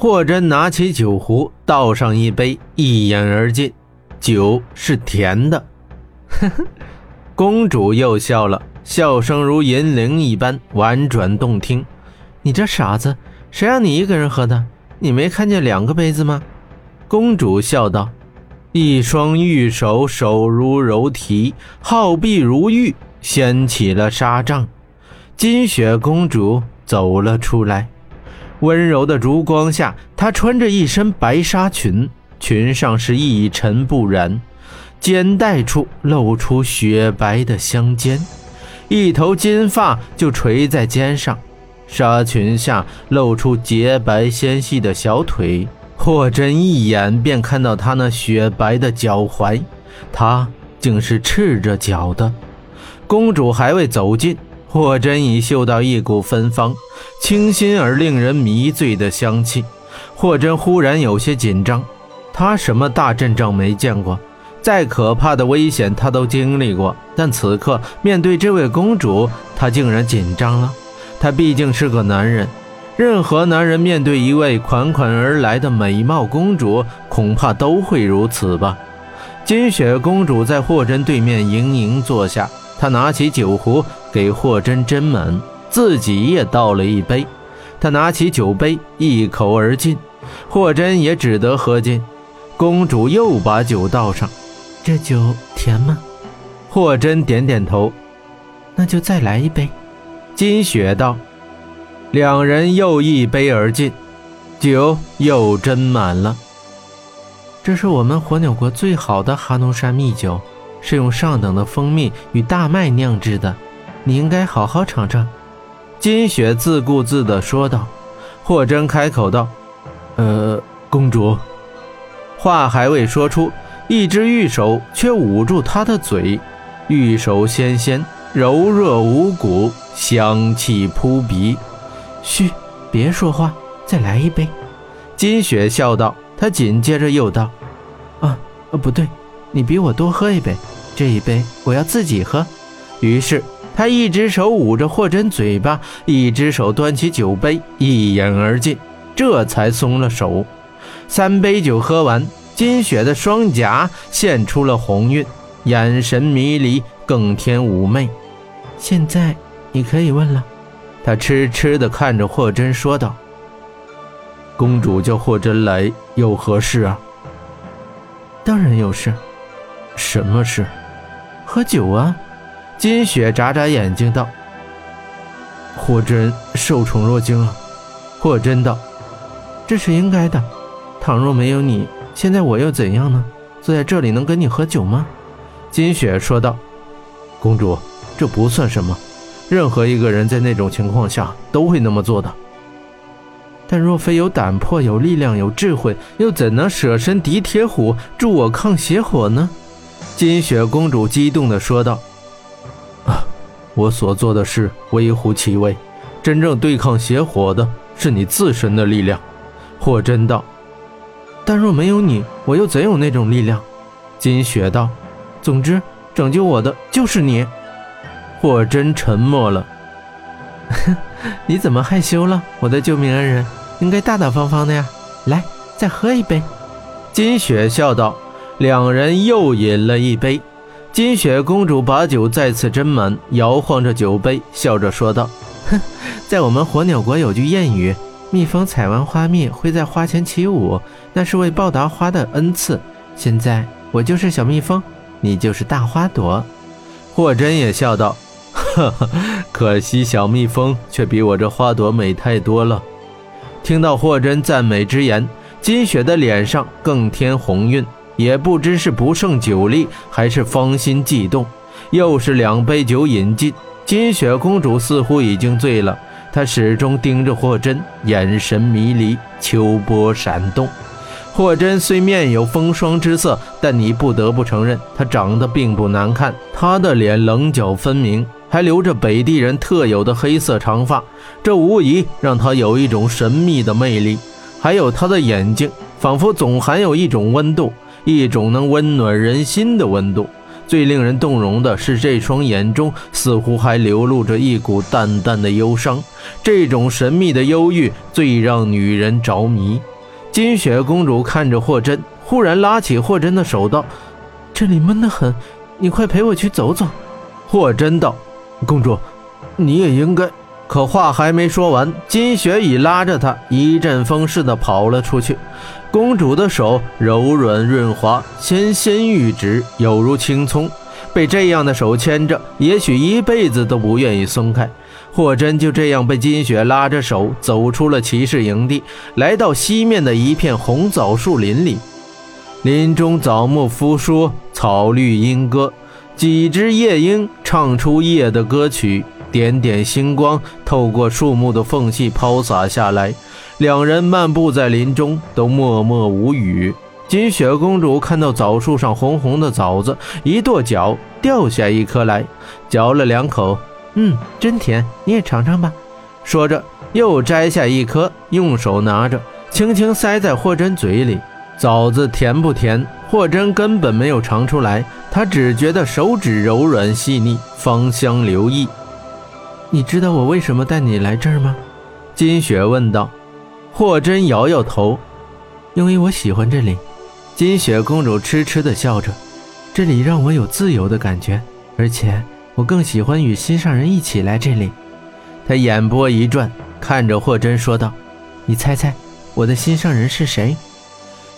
霍真拿起酒壶，倒上一杯，一饮而尽。酒是甜的。呵呵，公主又笑了，笑声如银铃一般婉转动听。你这傻子，谁让你一个人喝的？你没看见两个杯子吗？公主笑道：“一双玉手，手如柔荑，皓臂如玉，掀起了纱帐。”金雪公主走了出来，温柔的烛光下，她穿着一身白纱裙，裙上是一尘不染。肩带处露出雪白的香肩，一头金发就垂在肩上，纱裙下露出洁白纤细的小腿。霍真一眼便看到她那雪白的脚踝，她竟是赤着脚的。公主还未走近，霍真已嗅到一股芬芳、清新而令人迷醉的香气。霍真忽然有些紧张，他什么大阵仗没见过？再可怕的危险，他都经历过，但此刻面对这位公主，他竟然紧张了。他毕竟是个男人，任何男人面对一位款款而来的美貌公主，恐怕都会如此吧。金雪公主在霍真对面盈盈坐下，她拿起酒壶给霍真斟满，自己也倒了一杯。他拿起酒杯，一口而尽，霍真也只得喝尽。公主又把酒倒上。这酒甜吗？霍真点点头，那就再来一杯。金雪道。两人又一杯而尽，酒又斟满了。这是我们火鸟国最好的哈农山蜜酒，是用上等的蜂蜜与大麦酿制的，你应该好好尝尝。金雪自顾自地说道。霍真开口道：“呃，公主。”话还未说出。一只玉手却捂住她的嘴，玉手纤纤，柔弱无骨，香气扑鼻。嘘，别说话，再来一杯。金雪笑道。他紧接着又道：“啊啊，不对，你比我多喝一杯，这一杯我要自己喝。”于是他一只手捂着霍真嘴巴，一只手端起酒杯，一饮而尽，这才松了手。三杯酒喝完。金雪的双颊现出了红晕，眼神迷离，更添妩媚。现在你可以问了，他痴痴地看着霍真说道：“公主叫霍真来，有何事啊？”“当然有事，什么事？喝酒啊！”金雪眨眨眼睛道：“霍真受宠若惊啊。”霍真道：“这是应该的，倘若没有你。”现在我又怎样呢？坐在这里能跟你喝酒吗？金雪说道。公主，这不算什么，任何一个人在那种情况下都会那么做的。但若非有胆魄、有力量、有智慧，又怎能舍身敌铁虎，助我抗邪火呢？金雪公主激动地说道。我所做的事微乎其微，真正对抗邪火的是你自身的力量。霍真道。但若没有你，我又怎有那种力量？金雪道。总之，拯救我的就是你。霍真沉默了。你怎么害羞了，我的救命恩人？应该大大方方的呀。来，再喝一杯。金雪笑道。两人又饮了一杯。金雪公主把酒再次斟满，摇晃着酒杯，笑着说道：“哼，在我们火鸟国有句谚语。”蜜蜂采完花蜜会在花前起舞，那是为报答花的恩赐。现在我就是小蜜蜂，你就是大花朵。霍真也笑道：“呵呵，可惜小蜜蜂却比我这花朵美太多了。”听到霍真赞美之言，金雪的脸上更添红晕，也不知是不胜酒力，还是芳心悸动。又是两杯酒饮尽，金雪公主似乎已经醉了。她始终盯着霍真，眼神迷离，秋波闪动。霍真虽面有风霜之色，但你不得不承认，他长得并不难看。他的脸棱角分明，还留着北地人特有的黑色长发，这无疑让他有一种神秘的魅力。还有他的眼睛，仿佛总含有一种温度，一种能温暖人心的温度。最令人动容的是，这双眼中似乎还流露着一股淡淡的忧伤。这种神秘的忧郁最让女人着迷。金雪公主看着霍真，忽然拉起霍真的手道：“这里闷得很，你快陪我去走走。”霍真道：“公主，你也应该……”可话还没说完，金雪已拉着她一阵风似的跑了出去。公主的手柔软润滑，纤纤玉指，有如青葱。被这样的手牵着，也许一辈子都不愿意松开。霍真就这样被金雪拉着手走出了骑士营地，来到西面的一片红枣树林里。林中枣木扶疏，草绿莺歌，几只夜莺唱出夜的歌曲。点点星光透过树木的缝隙抛洒下来，两人漫步在林中，都默默无语。金雪公主看到枣树上红红的枣子，一跺脚掉下一颗来，嚼了两口，嗯，真甜，你也尝尝吧。说着，又摘下一颗，用手拿着，轻轻塞在霍真嘴里。枣子甜不甜？霍真根本没有尝出来，她只觉得手指柔软细腻，芳香留意。你知道我为什么带你来这儿吗？金雪问道。霍真摇摇头，因为我喜欢这里。金雪公主痴痴地笑着，这里让我有自由的感觉，而且我更喜欢与心上人一起来这里。她眼波一转，看着霍真说道：“你猜猜，我的心上人是谁？”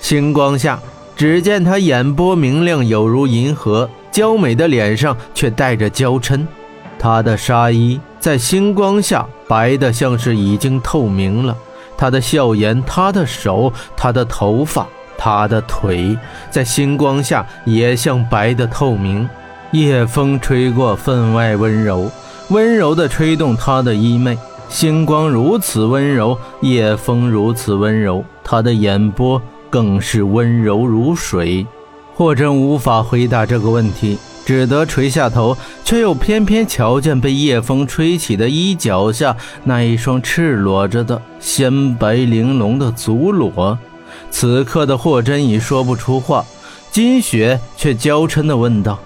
星光下，只见他眼波明亮，有如银河，娇美的脸上却带着娇嗔。他的纱衣。在星光下，白的像是已经透明了。他的笑颜，他的手，他的头发，他的腿，在星光下也像白的透明。夜风吹过，分外温柔，温柔地吹动他的衣袂。星光如此温柔，夜风如此温柔，他的眼波更是温柔如水。霍真无法回答这个问题。只得垂下头，却又偏偏瞧见被夜风吹起的衣角下那一双赤裸着的鲜白玲珑的足裸。此刻的霍真已说不出话，金雪却娇嗔地问道。